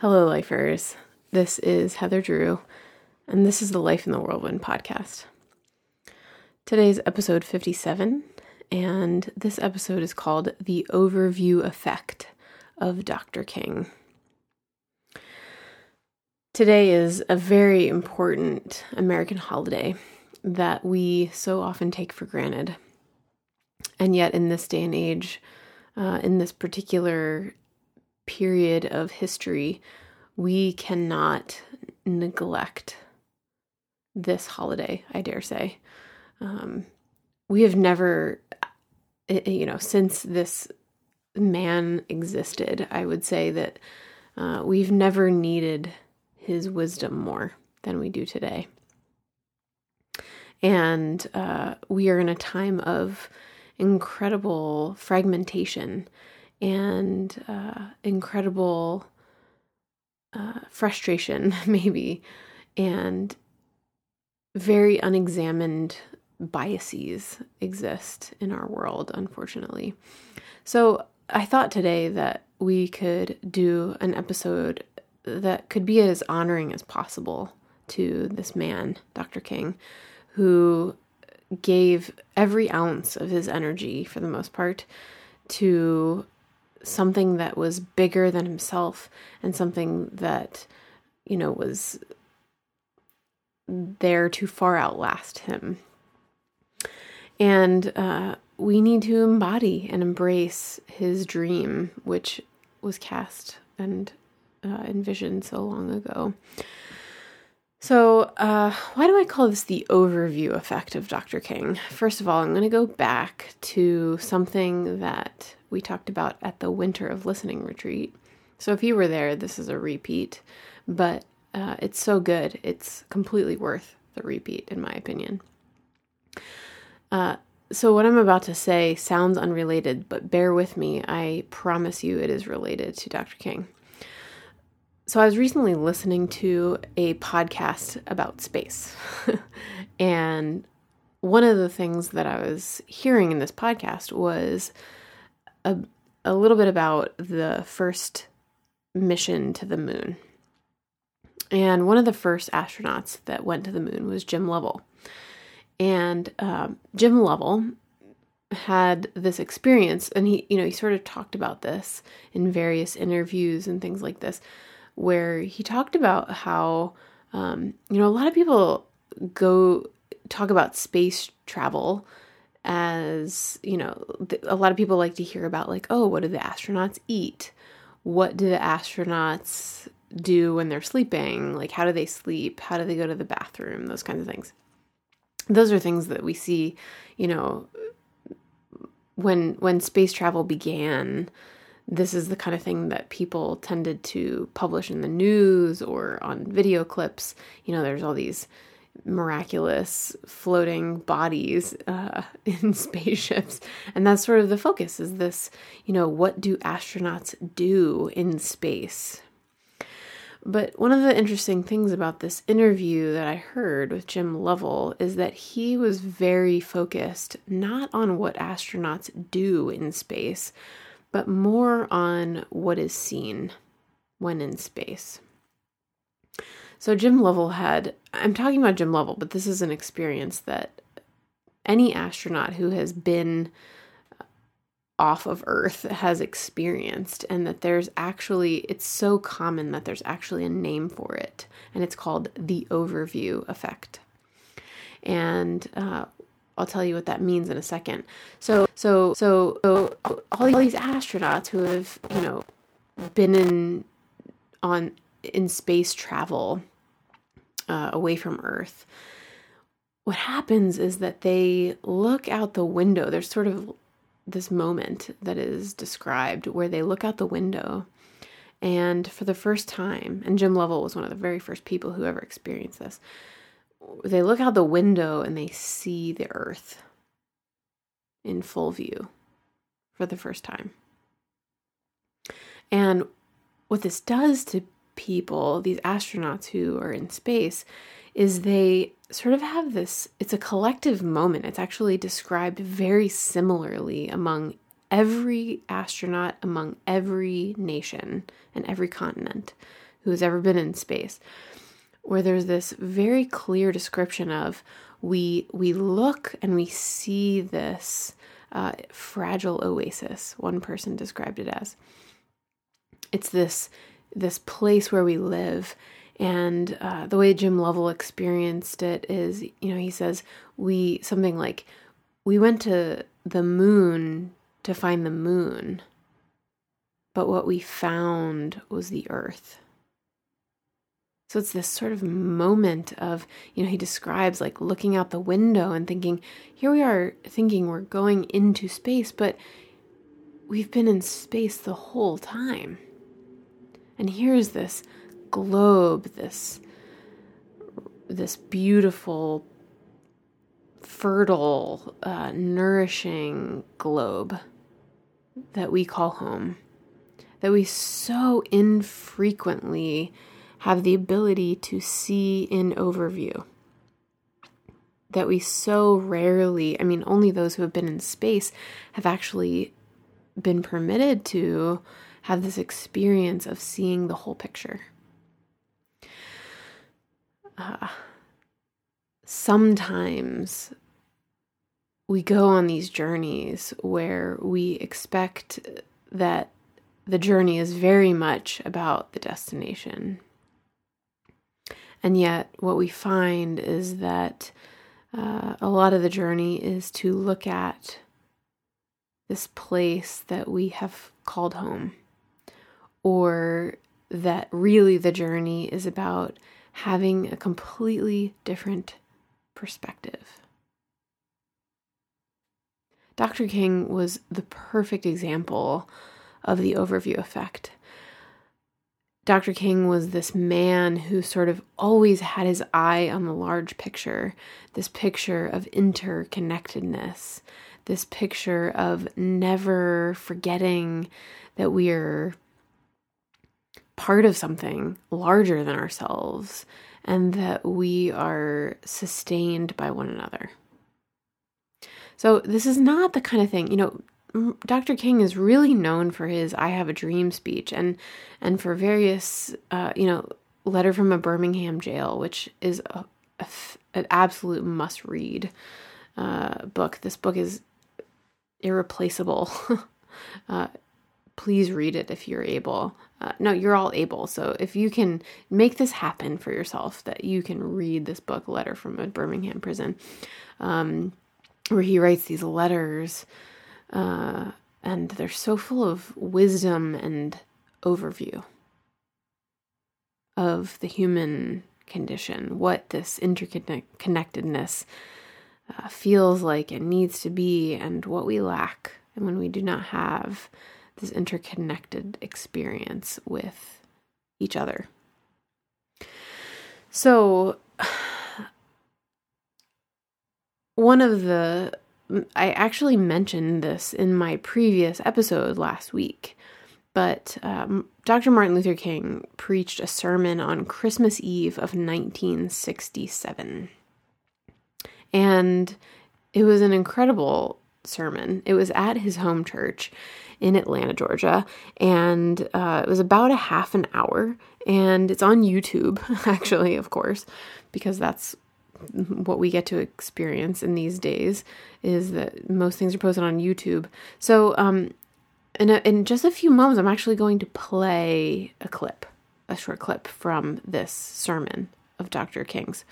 Hello, lifers. This is Heather Drew, and this is the Life in the Whirlwind podcast. Today's episode 57, and this episode is called The Overview Effect of Dr. King. Today is a very important American holiday that we so often take for granted. And yet, in this day and age, uh, in this particular period of history, we cannot neglect this holiday, I dare say. Um, we have never, you know, since this man existed, I would say that uh, we've never needed his wisdom more than we do today. And uh, we are in a time of incredible fragmentation and uh, incredible uh, frustration, maybe, and very unexamined biases exist in our world, unfortunately. So I thought today that we could do an episode that could be as honoring as possible to this man, Dr. King, who gave every ounce of his energy, for the most part, to something that was bigger than himself and something that, you know, was there to far outlast him. And uh, we need to embody and embrace his dream, which was cast and uh, envisioned so long ago. So, uh, why do I call this the overview effect of Dr. King? First of all, I'm going to go back to something that we talked about at the Winter of Listening retreat. So, if you were there, this is a repeat, but uh, it's so good, it's completely worth the repeat, in my opinion. Uh, so, what I'm about to say sounds unrelated, but bear with me. I promise you it is related to Dr. King. So, I was recently listening to a podcast about space. and one of the things that I was hearing in this podcast was a, a little bit about the first mission to the moon. And one of the first astronauts that went to the moon was Jim Lovell. And um, Jim Lovell had this experience, and he, you know, he sort of talked about this in various interviews and things like this where he talked about how, um, you know, a lot of people go talk about space travel as, you know, a lot of people like to hear about, like, oh, what do the astronauts eat? What do the astronauts do when they're sleeping? Like, how do they sleep? How do they go to the bathroom? Those kinds of things. Those are things that we see, you know, when when space travel began this is the kind of thing that people tended to publish in the news or on video clips. You know, there's all these miraculous floating bodies uh, in spaceships. And that's sort of the focus is this, you know, what do astronauts do in space? But one of the interesting things about this interview that I heard with Jim Lovell is that he was very focused not on what astronauts do in space, but more on what is seen when in space. So, Jim Lovell had, I'm talking about Jim Lovell, but this is an experience that any astronaut who has been off of Earth has experienced, and that there's actually, it's so common that there's actually a name for it, and it's called the overview effect. And uh, I'll tell you what that means in a second. So, so, so, so all these astronauts who have, you know, been in on in space travel uh, away from Earth, what happens is that they look out the window. There's sort of this moment that is described where they look out the window and for the first time, and Jim Lovell was one of the very first people who ever experienced this they look out the window and they see the earth in full view for the first time. And what this does to people, these astronauts who are in space, is they sort of have this it's a collective moment. It's actually described very similarly among every astronaut, among every nation and every continent who has ever been in space, where there's this very clear description of we we look and we see this uh, fragile oasis. One person described it as it's this this place where we live. And uh, the way Jim Lovell experienced it is, you know, he says we something like we went to the moon to find the moon, but what we found was the earth. So it's this sort of moment of, you know, he describes like looking out the window and thinking, here we are thinking we're going into space, but we've been in space the whole time. And here's this globe, this this beautiful, fertile, uh, nourishing globe that we call home, that we so infrequently have the ability to see in overview. That we so rarely, I mean, only those who have been in space have actually been permitted to have this experience of seeing the whole picture. Uh, sometimes we go on these journeys where we expect that the journey is very much about the destination. And yet, what we find is that uh, a lot of the journey is to look at this place that we have called home, or that really the journey is about having a completely different perspective. Dr. King was the perfect example of the overview effect. Dr. King was this man who sort of always had his eye on the large picture, this picture of interconnectedness, this picture of never forgetting that we are part of something larger than ourselves and that we are sustained by one another. So, this is not the kind of thing, you know, Dr. King is really known for his "I Have a Dream" speech, and and for various, uh, you know, letter from a Birmingham jail, which is a, a an absolute must read uh, book. This book is irreplaceable. uh, please read it if you're able. Uh, no, you're all able. So if you can make this happen for yourself, that you can read this book, Letter from a Birmingham Prison, um, where he writes these letters uh, and they're so full of wisdom and overview of the human condition, what this interconnectedness uh, feels like and needs to be, and what we lack, and when we do not have this interconnected experience with each other. So, one of the I actually mentioned this in my previous episode last week, but um, Dr. Martin Luther King preached a sermon on Christmas Eve of 1967. And it was an incredible sermon. It was at his home church in Atlanta, Georgia, and uh, it was about a half an hour. And it's on YouTube, actually, of course, because that's what we get to experience in these days is that most things are posted on YouTube. So, um, in, a, in just a few moments, I'm actually going to play a clip, a short clip from this sermon of Dr. King's.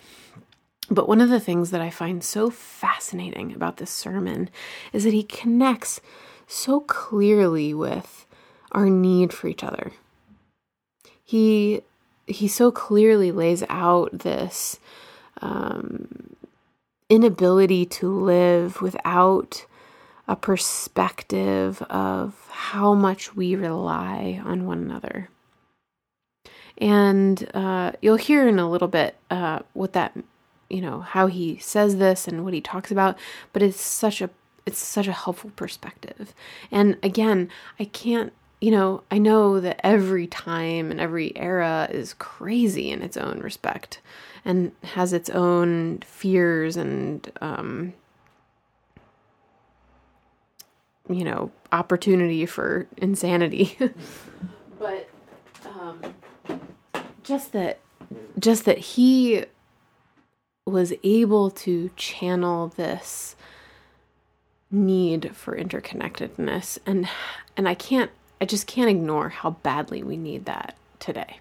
But one of the things that I find so fascinating about this sermon is that he connects so clearly with our need for each other. He he so clearly lays out this um, inability to live without a perspective of how much we rely on one another. And uh, you'll hear in a little bit uh, what that, you know, how he says this and what he talks about. But it's such a it's such a helpful perspective. And again, I can't you know, I know that every time and every era is crazy in its own respect and has its own fears and, um, you know, opportunity for insanity. but, um, just that just that he was able to channel this need for interconnectedness and and I can't I just can't ignore how badly we need that today.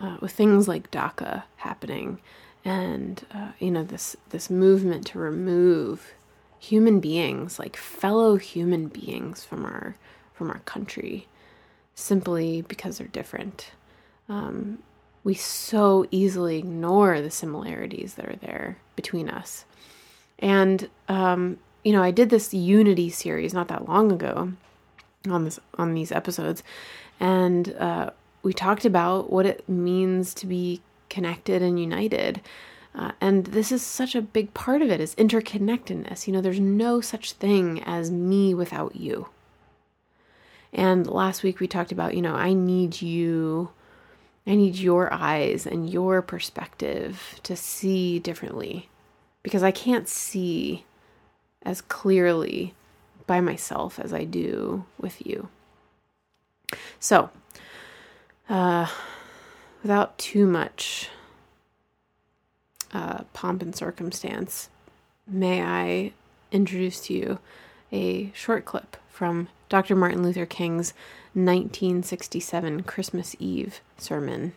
Uh, with things like DACA happening, and uh, you know this this movement to remove human beings, like fellow human beings, from our from our country, simply because they're different. Um, we so easily ignore the similarities that are there between us. And um, you know, I did this Unity series not that long ago on this on these episodes, and uh, we talked about what it means to be connected and united. Uh, and this is such a big part of it is interconnectedness. You know, there's no such thing as me without you. And last week we talked about, you know, I need you I need your eyes and your perspective to see differently because I can't see as clearly by myself as I do with you. So, uh, without too much uh, pomp and circumstance, may I introduce to you a short clip from Dr. Martin Luther King's 1967 Christmas Eve sermon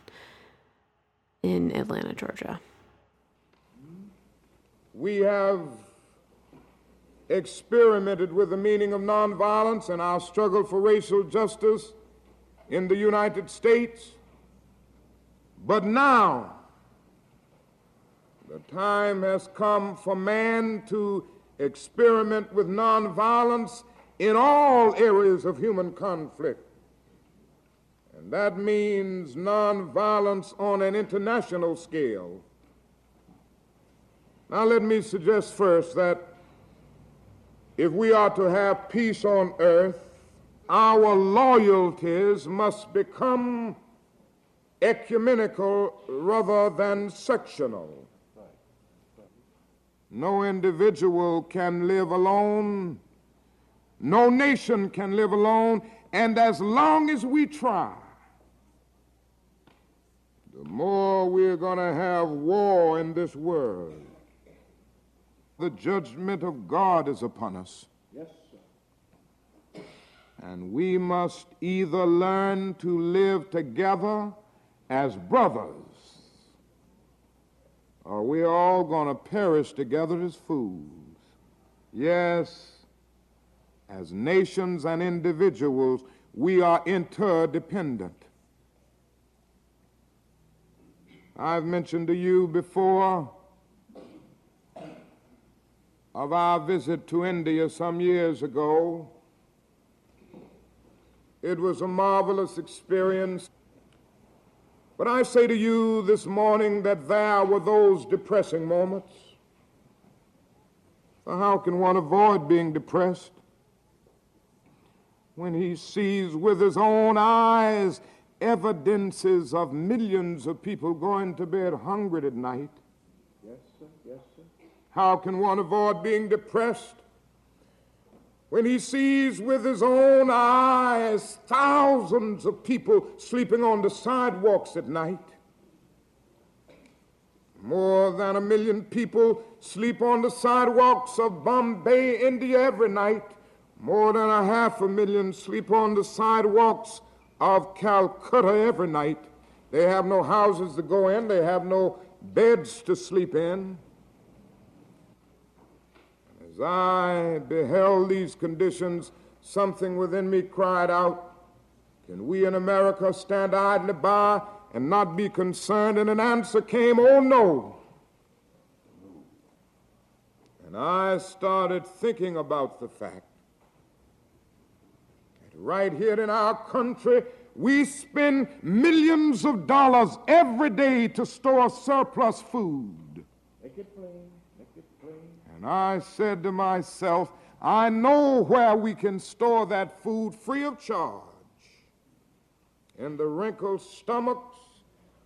in Atlanta, Georgia. We have experimented with the meaning of nonviolence in our struggle for racial justice in the United States. But now, the time has come for man to experiment with nonviolence in all areas of human conflict. And that means nonviolence on an international scale. Now, let me suggest first that if we are to have peace on earth, our loyalties must become ecumenical rather than sectional. No individual can live alone, no nation can live alone, and as long as we try, the more we're going to have war in this world. The judgment of God is upon us. Yes, sir. And we must either learn to live together as brothers, or we're all going to perish together as fools. Yes, as nations and individuals, we are interdependent. I've mentioned to you before of our visit to India some years ago. It was a marvelous experience. But I say to you this morning that there were those depressing moments. How can one avoid being depressed? When he sees with his own eyes evidences of millions of people going to bed hungry at night Yes, sir. Yes, sir. how can one avoid being depressed when he sees with his own eyes thousands of people sleeping on the sidewalks at night? More than a million people sleep on the sidewalks of Bombay, India every night. More than a half a million sleep on the sidewalks of Calcutta every night. They have no houses to go in, they have no beds to sleep in. As I beheld these conditions, something within me cried out, Can we in America stand idly by and not be concerned? And an answer came, Oh no. And I started thinking about the fact right here in our country, we spend millions of dollars every day to store surplus food. Make it plain. make it plain. And I said to myself, I know where we can store that food free of charge in the wrinkled stomachs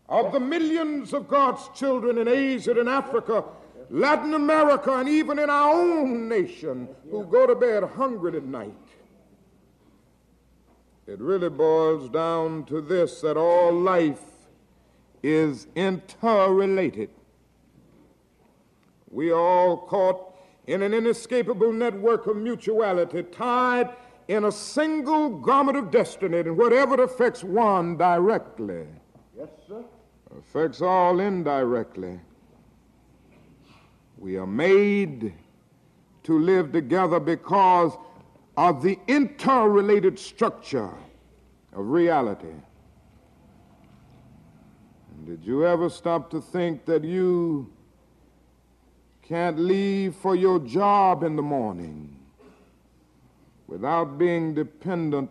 of the millions of God's children in Asia and Africa, Latin America, and even in our own nation who go to bed hungry at night. It really boils down to this that all life is interrelated. We are all caught in an inescapable network of mutuality, tied in a single garment of destiny, and whatever affects one directly yes, sir. affects all indirectly. We are made to live together because of the interrelated structure of reality. And did you ever stop to think that you can't leave for your job in the morning without being dependent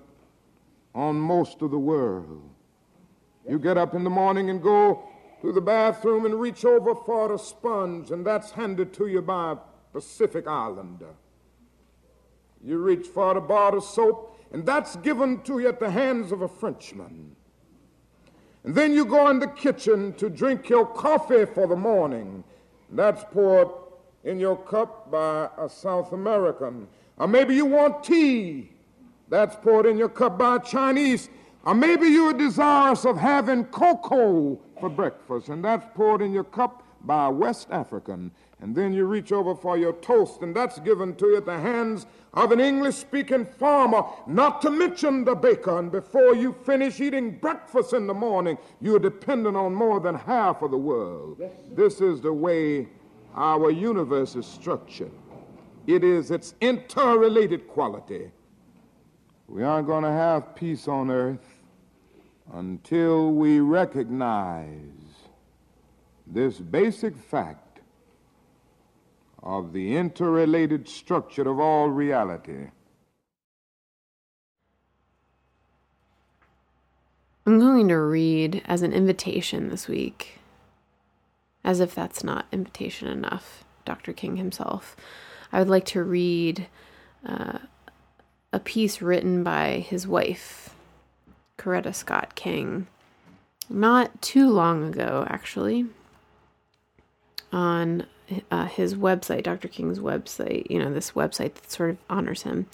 on most of the world? You get up in the morning and go to the bathroom and reach over for a sponge, and that's handed to you by a Pacific Islander. You reach for a bar of soap, and that's given to you at the hands of a Frenchman. And then you go in the kitchen to drink your coffee for the morning. That's poured in your cup by a South American. Or maybe you want tea. That's poured in your cup by a Chinese. Or maybe you're desirous of having cocoa for breakfast, and that's poured in your cup by a West African. And then you reach over for your toast, and that's given to you at the hands of an English speaking farmer, not to mention the baker. And before you finish eating breakfast in the morning, you're dependent on more than half of the world. Yes. This is the way our universe is structured. It is its interrelated quality. We aren't going to have peace on earth until we recognize this basic fact of the interrelated structure of all reality. I'm going to read as an invitation this week, as if that's not invitation enough, Dr. King himself. I would like to read uh, a piece written by his wife, Coretta Scott King, not too long ago, actually, on uh, his website, Dr. King's website, you know, this website that sort of honors him.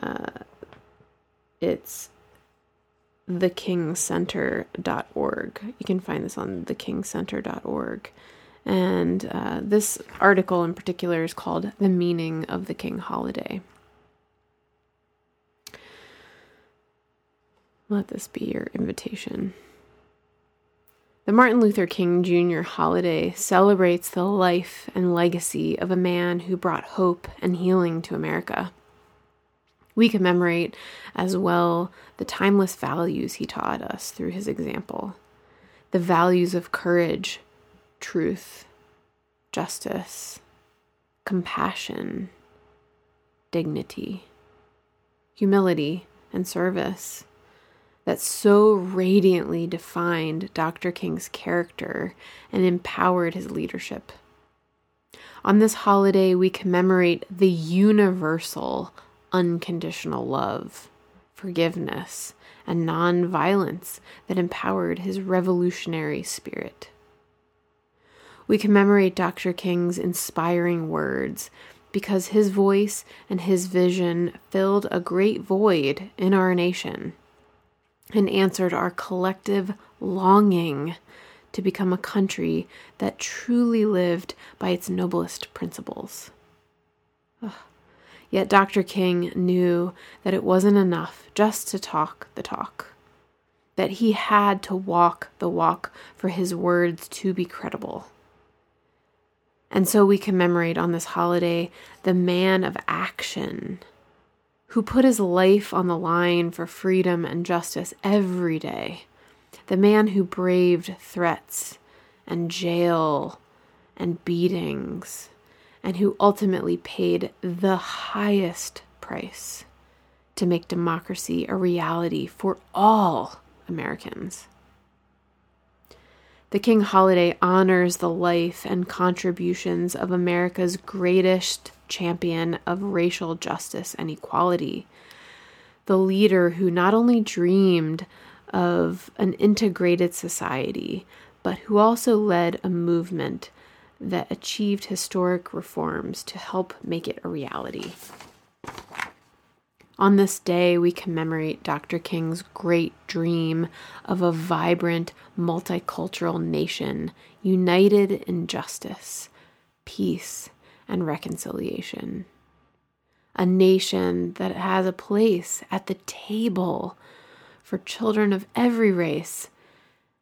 Uh, it's thekingcenter.org. You can find this on thekingcenter.org. And uh, this article in particular is called The Meaning of the King Holiday. Let this be your invitation. The Martin Luther King Jr. holiday celebrates the life and legacy of a man who brought hope and healing to America. We commemorate as well the timeless values he taught us through his example the values of courage, truth, justice, compassion, dignity, humility, and service that so radiantly defined Dr. King's character and empowered his leadership. On this holiday, we commemorate the universal unconditional love, forgiveness, and nonviolence that empowered his revolutionary spirit. We commemorate Dr. King's inspiring words because his voice and his vision filled a great void in our nation and answered our collective longing to become a country that truly lived by its noblest principles. Ugh. Yet Dr. King knew that it wasn't enough just to talk the talk, that he had to walk the walk for his words to be credible. And so we commemorate on this holiday the man of action who put his life on the line for freedom and justice every day, the man who braved threats and jail and beatings, and who ultimately paid the highest price to make democracy a reality for all Americans. The King holiday honors the life and contributions of America's greatest champion of racial justice and equality. The leader who not only dreamed of an integrated society, but who also led a movement that achieved historic reforms to help make it a reality. On this day, we commemorate Dr. King's great dream of a vibrant, multicultural nation united in justice, peace, and reconciliation. A nation that has a place at the table for children of every race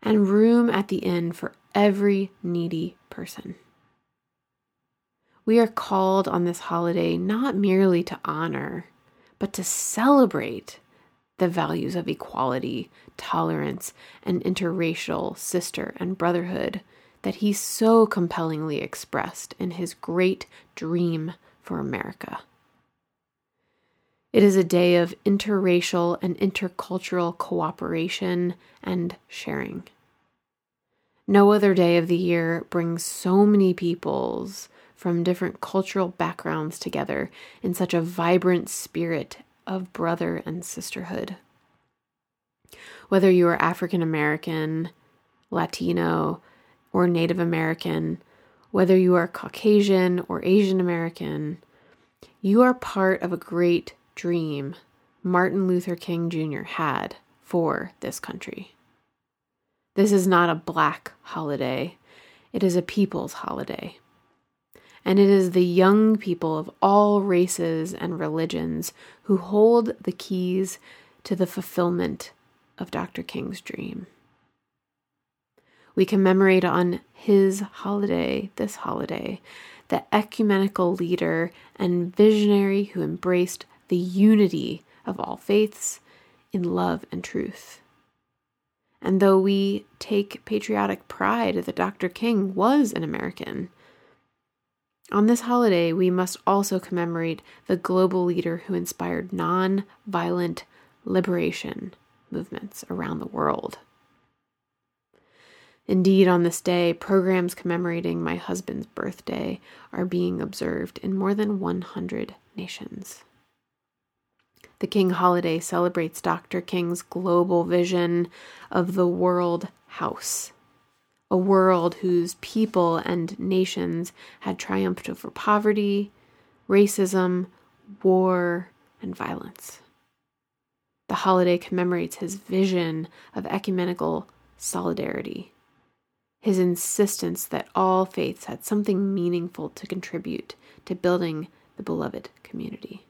and room at the inn for every needy person. We are called on this holiday not merely to honor but to celebrate the values of equality, tolerance, and interracial sister and brotherhood that he so compellingly expressed in his great dream for America. It is a day of interracial and intercultural cooperation and sharing. No other day of the year brings so many peoples from different cultural backgrounds together in such a vibrant spirit of brother and sisterhood. Whether you are African American, Latino, or Native American, whether you are Caucasian or Asian American, you are part of a great dream Martin Luther King Jr. had for this country. This is not a black holiday, it is a people's holiday and it is the young people of all races and religions who hold the keys to the fulfillment of Dr. King's dream. We commemorate on his holiday, this holiday, the ecumenical leader and visionary who embraced the unity of all faiths in love and truth. And though we take patriotic pride that Dr. King was an American, on this holiday, we must also commemorate the global leader who inspired non violent liberation movements around the world. Indeed, on this day, programs commemorating my husband's birthday are being observed in more than 100 nations. The King holiday celebrates Dr. King's global vision of the world house a world whose people and nations had triumphed over poverty, racism, war, and violence. The holiday commemorates his vision of ecumenical solidarity, his insistence that all faiths had something meaningful to contribute to building the beloved community.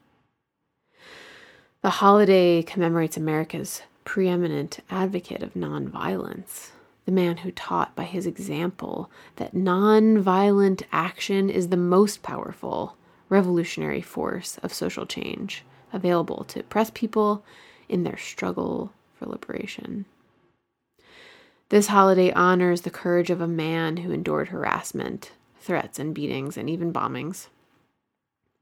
The holiday commemorates America's preeminent advocate of nonviolence, the man who taught by his example that non-violent action is the most powerful revolutionary force of social change available to oppressed people in their struggle for liberation. This holiday honors the courage of a man who endured harassment, threats, and beatings, and even bombings.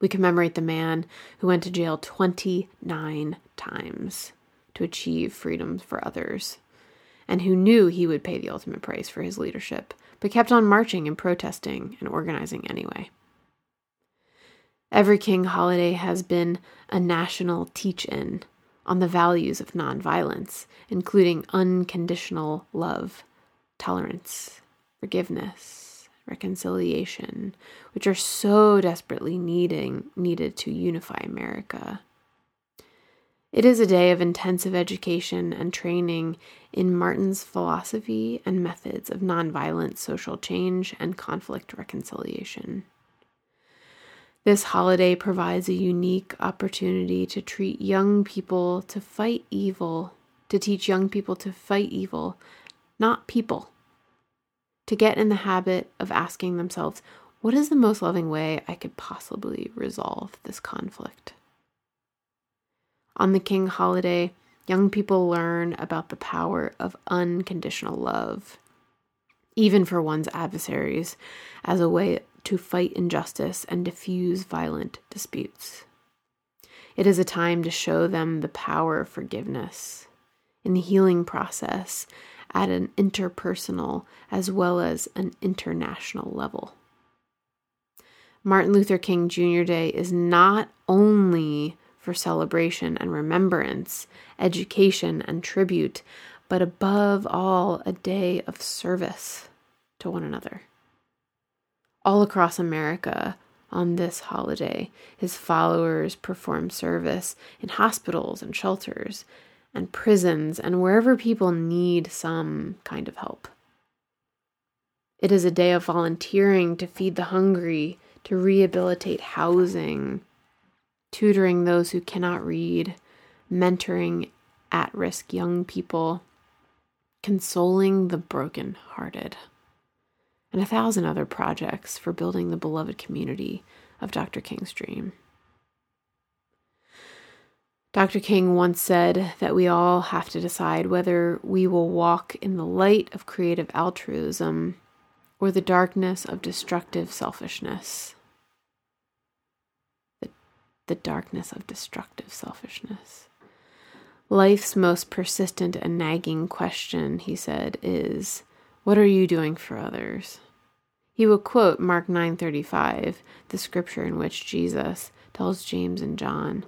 We commemorate the man who went to jail 29 times to achieve freedom for others and who knew he would pay the ultimate price for his leadership, but kept on marching and protesting and organizing anyway. Every King holiday has been a national teach in on the values of nonviolence, including unconditional love, tolerance, forgiveness, reconciliation, which are so desperately needing, needed to unify America. It is a day of intensive education and training in Martin's philosophy and methods of nonviolent social change and conflict reconciliation. This holiday provides a unique opportunity to treat young people to fight evil, to teach young people to fight evil, not people. To get in the habit of asking themselves, what is the most loving way I could possibly resolve this conflict? On the King holiday, young people learn about the power of unconditional love, even for one's adversaries, as a way to fight injustice and diffuse violent disputes. It is a time to show them the power of forgiveness in the healing process at an interpersonal as well as an international level. Martin Luther King Jr. Day is not only for celebration and remembrance, education and tribute, but above all, a day of service to one another. All across America, on this holiday. His followers perform service in hospitals and shelters and prisons and wherever people need some kind of help. It is a day of volunteering to feed the hungry, to rehabilitate housing, tutoring those who cannot read, mentoring at risk young people, consoling the broken-hearted, and a thousand other projects for building the beloved community of Dr. King's dream. Dr. King once said that we all have to decide whether we will walk in the light of creative altruism or the darkness of destructive selfishness. The, the darkness of destructive selfishness. Life's most persistent and nagging question, he said, is what are you doing for others? He will quote Mark 9:35, the scripture in which Jesus tells James and John,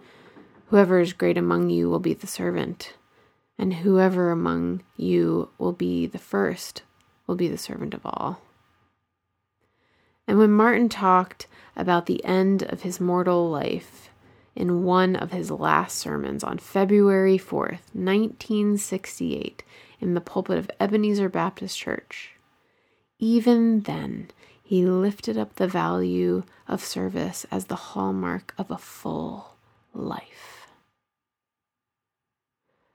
"Whoever is great among you will be the servant, and whoever among you will be the first will be the servant of all." And when Martin talked about the end of his mortal life in one of his last sermons on February 4th, 1968, in the pulpit of Ebenezer Baptist Church, even then he lifted up the value of service as the hallmark of a full life.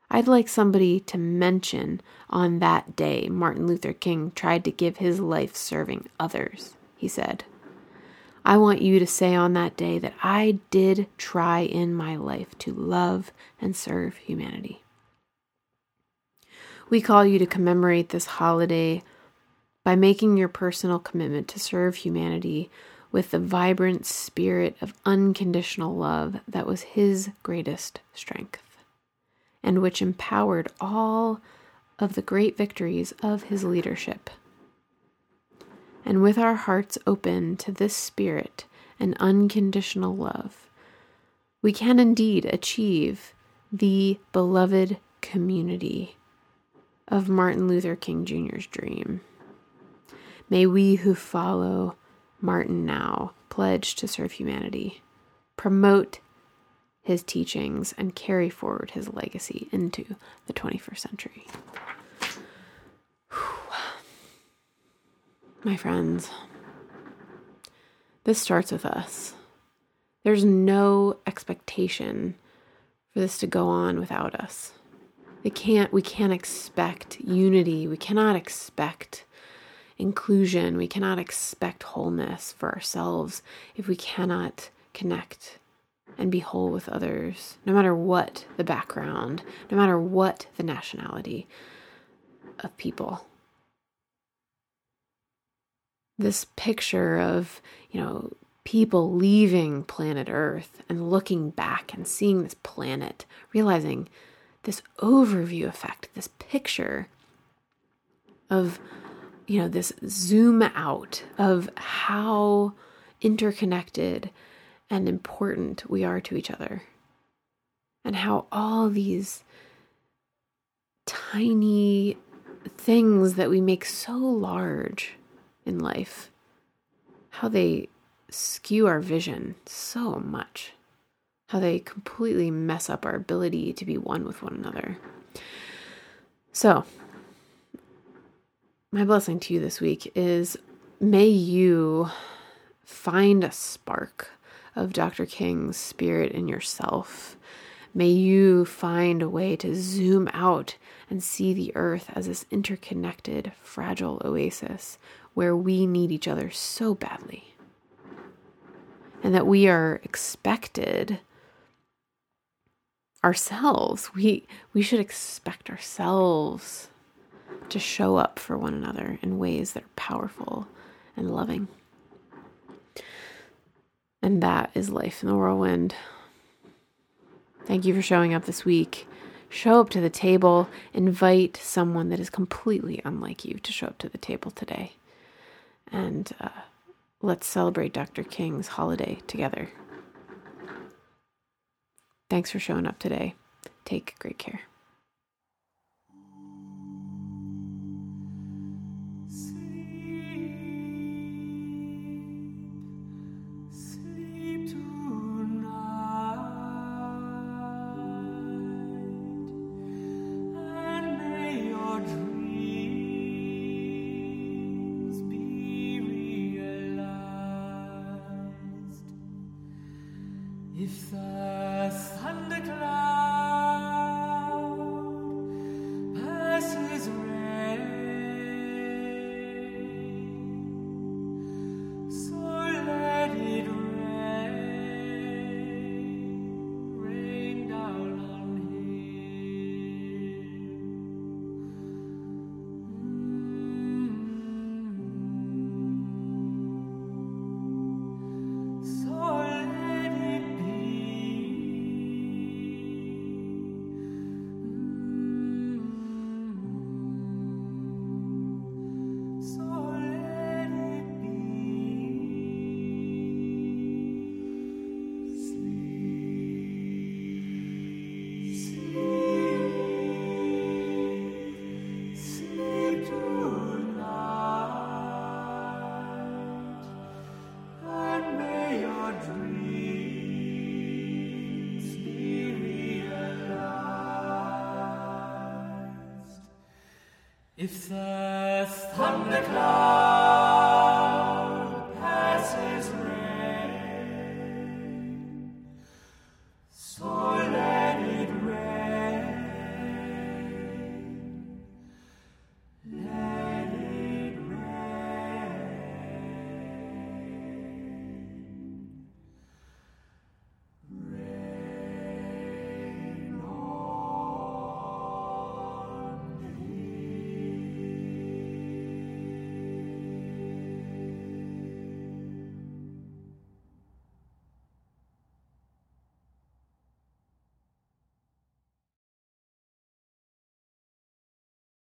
I'd like somebody to mention on that day Martin Luther King tried to give his life serving others he said. I want you to say on that day that I did try in my life to love and serve humanity. We call you to commemorate this holiday by making your personal commitment to serve humanity with the vibrant spirit of unconditional love that was his greatest strength and which empowered all of the great victories of his leadership and with our hearts open to this spirit and unconditional love, we can indeed achieve the beloved community of Martin Luther King Jr.'s dream. May we who follow Martin now pledge to serve humanity, promote his teachings, and carry forward his legacy into the 21st century. my friends, this starts with us. There's no expectation for this to go on without us. It can't we can't expect unity. We cannot expect inclusion. We cannot expect wholeness for ourselves if we cannot connect and be whole with others, no matter what the background, no matter what the nationality of people this picture of, you know, people leaving planet Earth and looking back and seeing this planet, realizing this overview effect, this picture of, you know, this zoom out of how interconnected and important we are to each other. And how all these tiny things that we make so large in life, how they skew our vision so much, how they completely mess up our ability to be one with one another. So, my blessing to you this week is may you find a spark of Dr. King's spirit in yourself. May you find a way to zoom out and see the earth as this interconnected, fragile oasis where we need each other so badly. And that we are expected ourselves. We we should expect ourselves to show up for one another in ways that are powerful and loving. And that is life in the whirlwind. Thank you for showing up this week. Show up to the table. Invite someone that is completely unlike you to show up to the table today and uh, let's celebrate Dr. King's holiday together. Thanks for showing up today. Take great care. If I If the